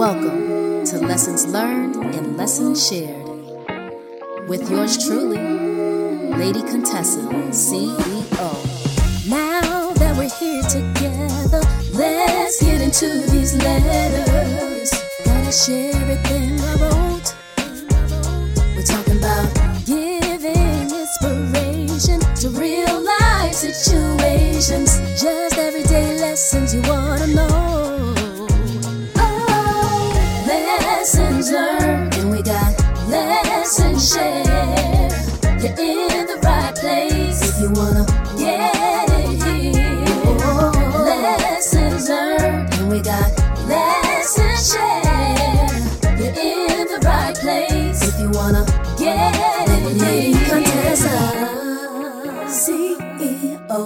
Welcome to Lessons Learned and Lessons Shared with yours truly, Lady Contessa, CEO. Now that we're here together, let's get into these letters. Gotta share everything I wrote. We're Howdy,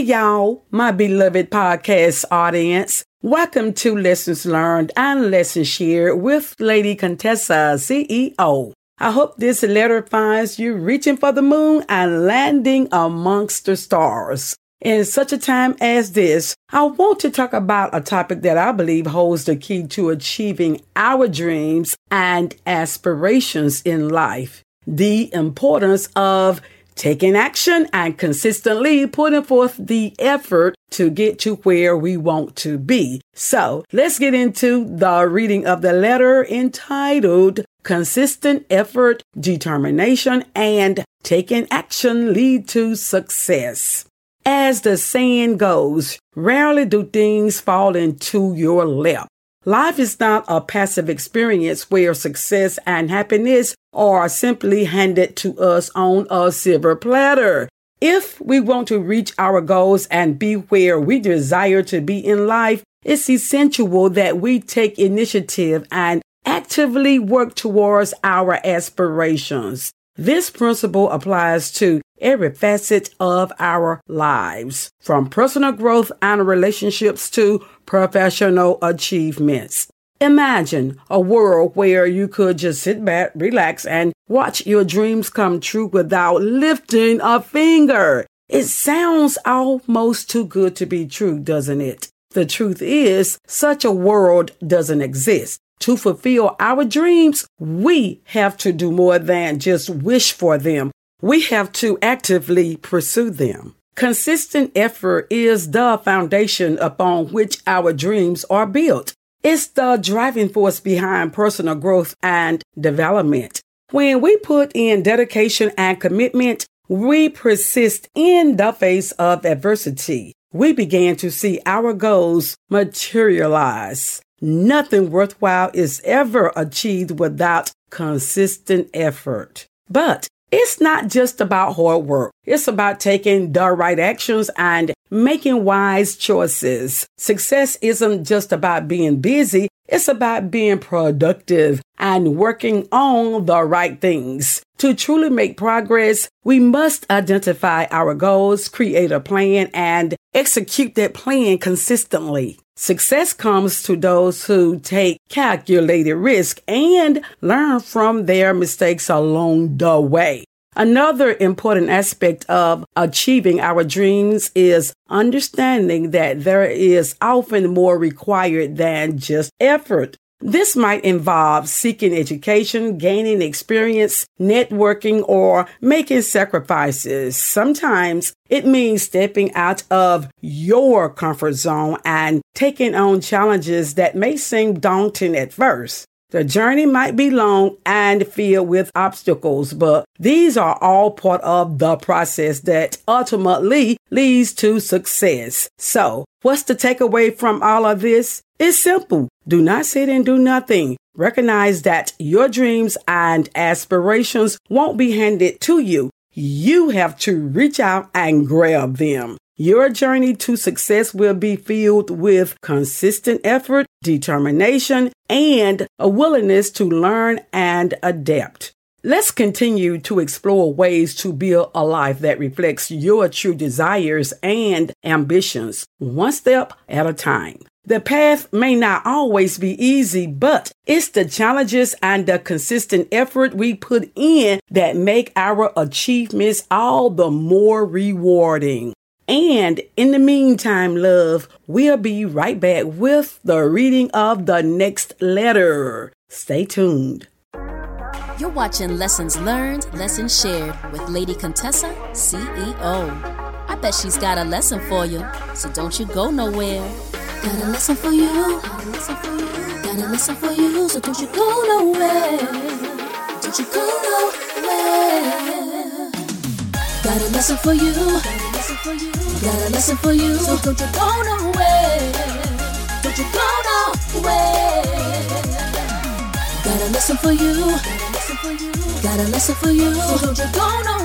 y'all, my beloved podcast audience. Welcome to Lessons Learned and Lessons Shared with Lady Contessa, CEO. I hope this letter finds you reaching for the moon and landing amongst the stars. In such a time as this, I want to talk about a topic that I believe holds the key to achieving our dreams and aspirations in life. The importance of taking action and consistently putting forth the effort to get to where we want to be. So let's get into the reading of the letter entitled Consistent Effort, Determination, and Taking Action Lead to Success. As the saying goes, rarely do things fall into your lap. Life is not a passive experience where success and happiness are simply handed to us on a silver platter. If we want to reach our goals and be where we desire to be in life, it's essential that we take initiative and actively work towards our aspirations. This principle applies to every facet of our lives, from personal growth and relationships to professional achievements. Imagine a world where you could just sit back, relax, and watch your dreams come true without lifting a finger. It sounds almost too good to be true, doesn't it? The truth is, such a world doesn't exist. To fulfill our dreams, we have to do more than just wish for them. We have to actively pursue them. Consistent effort is the foundation upon which our dreams are built. It's the driving force behind personal growth and development. When we put in dedication and commitment, we persist in the face of adversity. We began to see our goals materialize. Nothing worthwhile is ever achieved without consistent effort. But it's not just about hard work. It's about taking the right actions and making wise choices. Success isn't just about being busy. It's about being productive and working on the right things. To truly make progress, we must identify our goals, create a plan, and execute that plan consistently. Success comes to those who take calculated risk and learn from their mistakes along the way. Another important aspect of achieving our dreams is understanding that there is often more required than just effort. This might involve seeking education, gaining experience, networking, or making sacrifices. Sometimes it means stepping out of your comfort zone and taking on challenges that may seem daunting at first. The journey might be long and filled with obstacles, but these are all part of the process that ultimately leads to success. So, what's the takeaway from all of this? It's simple. Do not sit and do nothing. Recognize that your dreams and aspirations won't be handed to you. You have to reach out and grab them. Your journey to success will be filled with consistent effort, determination, and a willingness to learn and adapt. Let's continue to explore ways to build a life that reflects your true desires and ambitions, one step at a time. The path may not always be easy, but it's the challenges and the consistent effort we put in that make our achievements all the more rewarding. And in the meantime, love, we'll be right back with the reading of the next letter. Stay tuned. You're watching Lessons Learned, Lessons Shared with Lady Contessa, CEO. I bet she's got a lesson for you, so don't you go nowhere. Got a lesson for you, got a lesson for you, got a lesson for you, so don't you go nowhere. Don't you go nowhere. Got a lesson for you, got a lesson for you, got a lesson for you, so don't you go nowhere. Don't you go nowhere. Got a lesson for you. Got a lesson for you. So don't you go nowhere.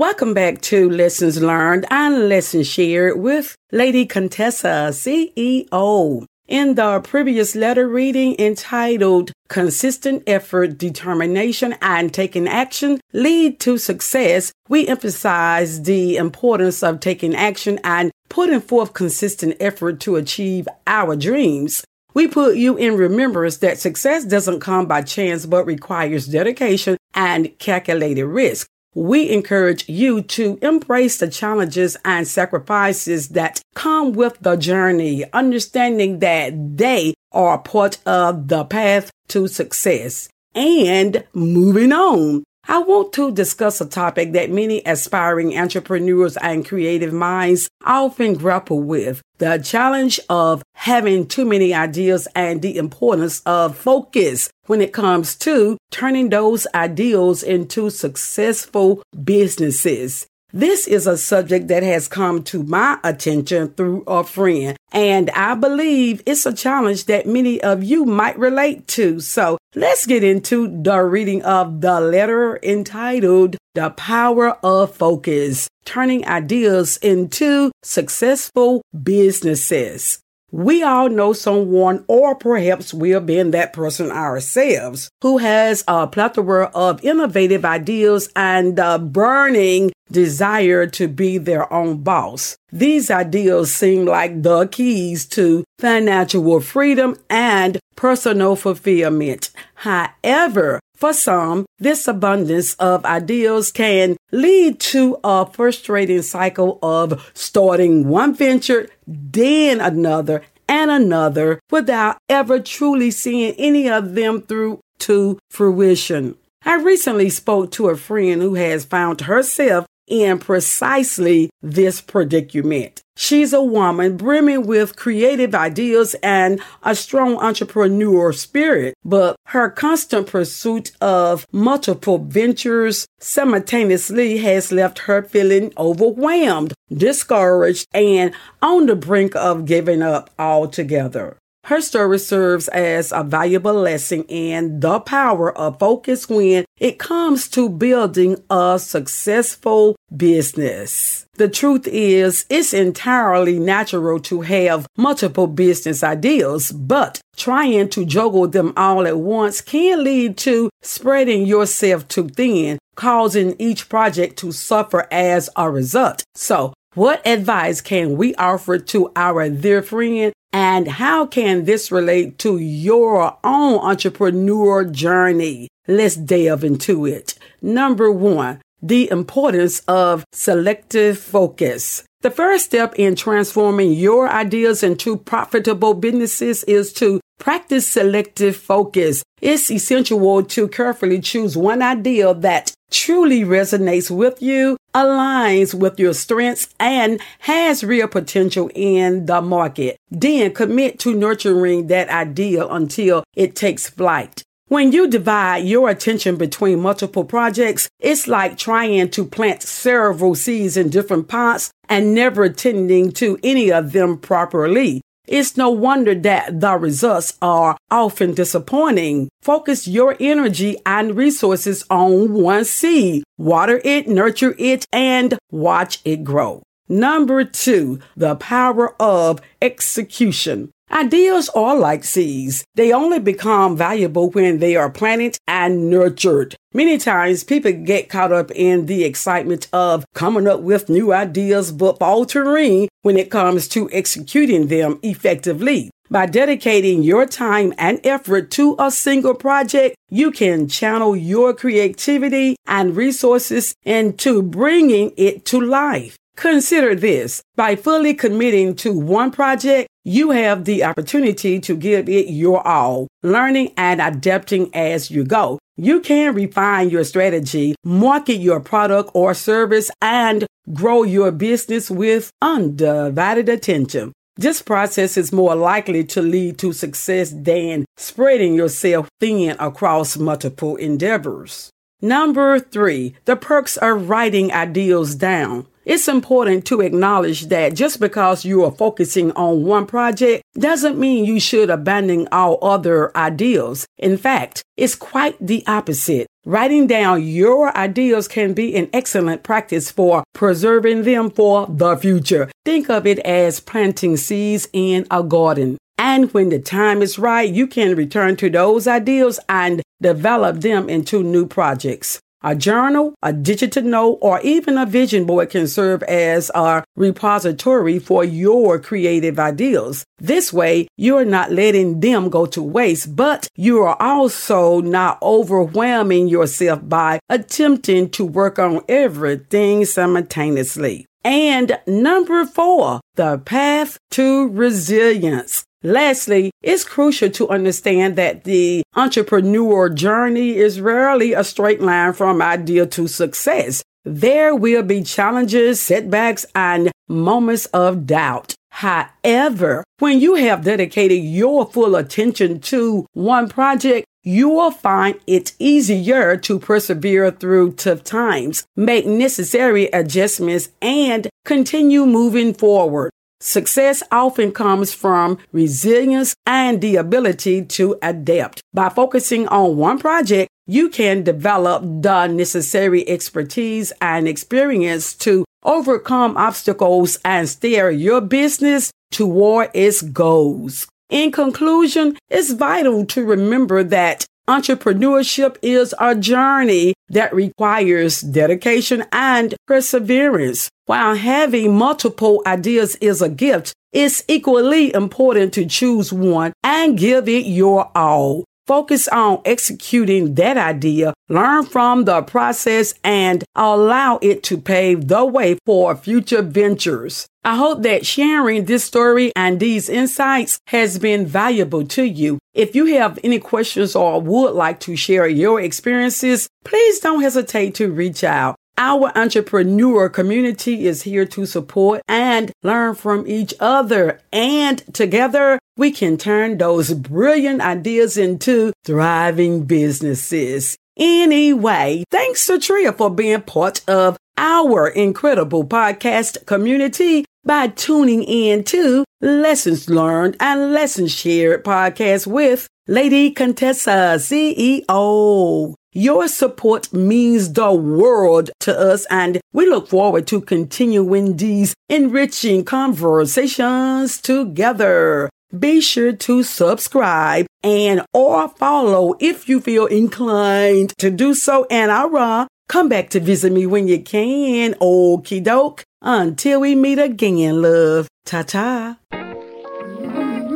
Welcome back to Lessons Learned and Lessons Shared with Lady Contessa, CEO. In the previous letter reading entitled Consistent Effort, Determination, and Taking Action Lead to Success, we emphasize the importance of taking action and putting forth consistent effort to achieve our dreams. We put you in remembrance that success doesn't come by chance but requires dedication and calculated risk we encourage you to embrace the challenges and sacrifices that come with the journey, understanding that they are part of the path to success and moving on. I want to discuss a topic that many aspiring entrepreneurs and creative minds often grapple with the challenge of having too many ideas and the importance of focus when it comes to turning those ideals into successful businesses. This is a subject that has come to my attention through a friend, and I believe it's a challenge that many of you might relate to. So let's get into the reading of the letter entitled The Power of Focus Turning Ideas into Successful Businesses. We all know someone, or perhaps we have been that person ourselves, who has a plethora of innovative ideas and a burning desire to be their own boss. These ideas seem like the keys to financial freedom and personal fulfillment. However, for some, this abundance of ideas can lead to a frustrating cycle of starting one venture, then another, and another without ever truly seeing any of them through to fruition. I recently spoke to a friend who has found herself in precisely this predicament. She's a woman brimming with creative ideas and a strong entrepreneur spirit, but her constant pursuit of multiple ventures simultaneously has left her feeling overwhelmed, discouraged, and on the brink of giving up altogether. Her story serves as a valuable lesson in the power of focus when it comes to building a successful business. The truth is, it's entirely natural to have multiple business ideas, but trying to juggle them all at once can lead to spreading yourself too thin, causing each project to suffer as a result. So, what advice can we offer to our dear friend and how can this relate to your own entrepreneur journey? Let's delve into it. Number one, the importance of selective focus. The first step in transforming your ideas into profitable businesses is to practice selective focus. It's essential to carefully choose one idea that truly resonates with you, aligns with your strengths, and has real potential in the market. Then commit to nurturing that idea until it takes flight. When you divide your attention between multiple projects, it's like trying to plant several seeds in different pots and never tending to any of them properly. It's no wonder that the results are often disappointing. Focus your energy and resources on one seed. Water it, nurture it, and watch it grow. Number two, the power of execution. Ideas are like seeds. They only become valuable when they are planted and nurtured. Many times people get caught up in the excitement of coming up with new ideas, but faltering when it comes to executing them effectively. By dedicating your time and effort to a single project, you can channel your creativity and resources into bringing it to life. Consider this. By fully committing to one project, you have the opportunity to give it your all, learning and adapting as you go. You can refine your strategy, market your product or service, and grow your business with undivided attention. This process is more likely to lead to success than spreading yourself thin across multiple endeavors. Number three, the perks of writing ideals down. It's important to acknowledge that just because you are focusing on one project doesn't mean you should abandon all other ideals. In fact, it's quite the opposite. Writing down your ideas can be an excellent practice for preserving them for the future. Think of it as planting seeds in a garden. And when the time is right, you can return to those ideals and develop them into new projects. A journal, a digital note, or even a vision board can serve as a repository for your creative ideas. This way, you're not letting them go to waste, but you are also not overwhelming yourself by attempting to work on everything simultaneously. And number four, the path to resilience. Lastly, it's crucial to understand that the entrepreneur journey is rarely a straight line from idea to success. There will be challenges, setbacks, and moments of doubt. However, when you have dedicated your full attention to one project, you will find it easier to persevere through tough times, make necessary adjustments, and continue moving forward. Success often comes from resilience and the ability to adapt. By focusing on one project, you can develop the necessary expertise and experience to overcome obstacles and steer your business toward its goals. In conclusion, it's vital to remember that Entrepreneurship is a journey that requires dedication and perseverance. While having multiple ideas is a gift, it's equally important to choose one and give it your all. Focus on executing that idea, learn from the process, and allow it to pave the way for future ventures. I hope that sharing this story and these insights has been valuable to you. If you have any questions or would like to share your experiences, please don't hesitate to reach out. Our entrepreneur community is here to support and learn from each other. And together we can turn those brilliant ideas into thriving businesses. Anyway, thanks to Tria for being part of our incredible podcast community by tuning in to Lessons Learned and Lessons Shared podcast with Lady Contessa, CEO. Your support means the world to us, and we look forward to continuing these enriching conversations together. Be sure to subscribe and or follow if you feel inclined to do so. And I'll come back to visit me when you can. Okie doke. Until we meet again, love. Ta ta.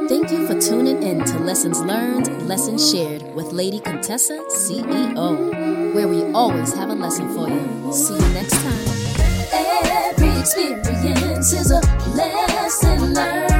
Thank you for tuning in to Lessons Learned, Lessons Shared with Lady Contessa, CEO, where we always have a lesson for you. See you next time. Every experience is a lesson.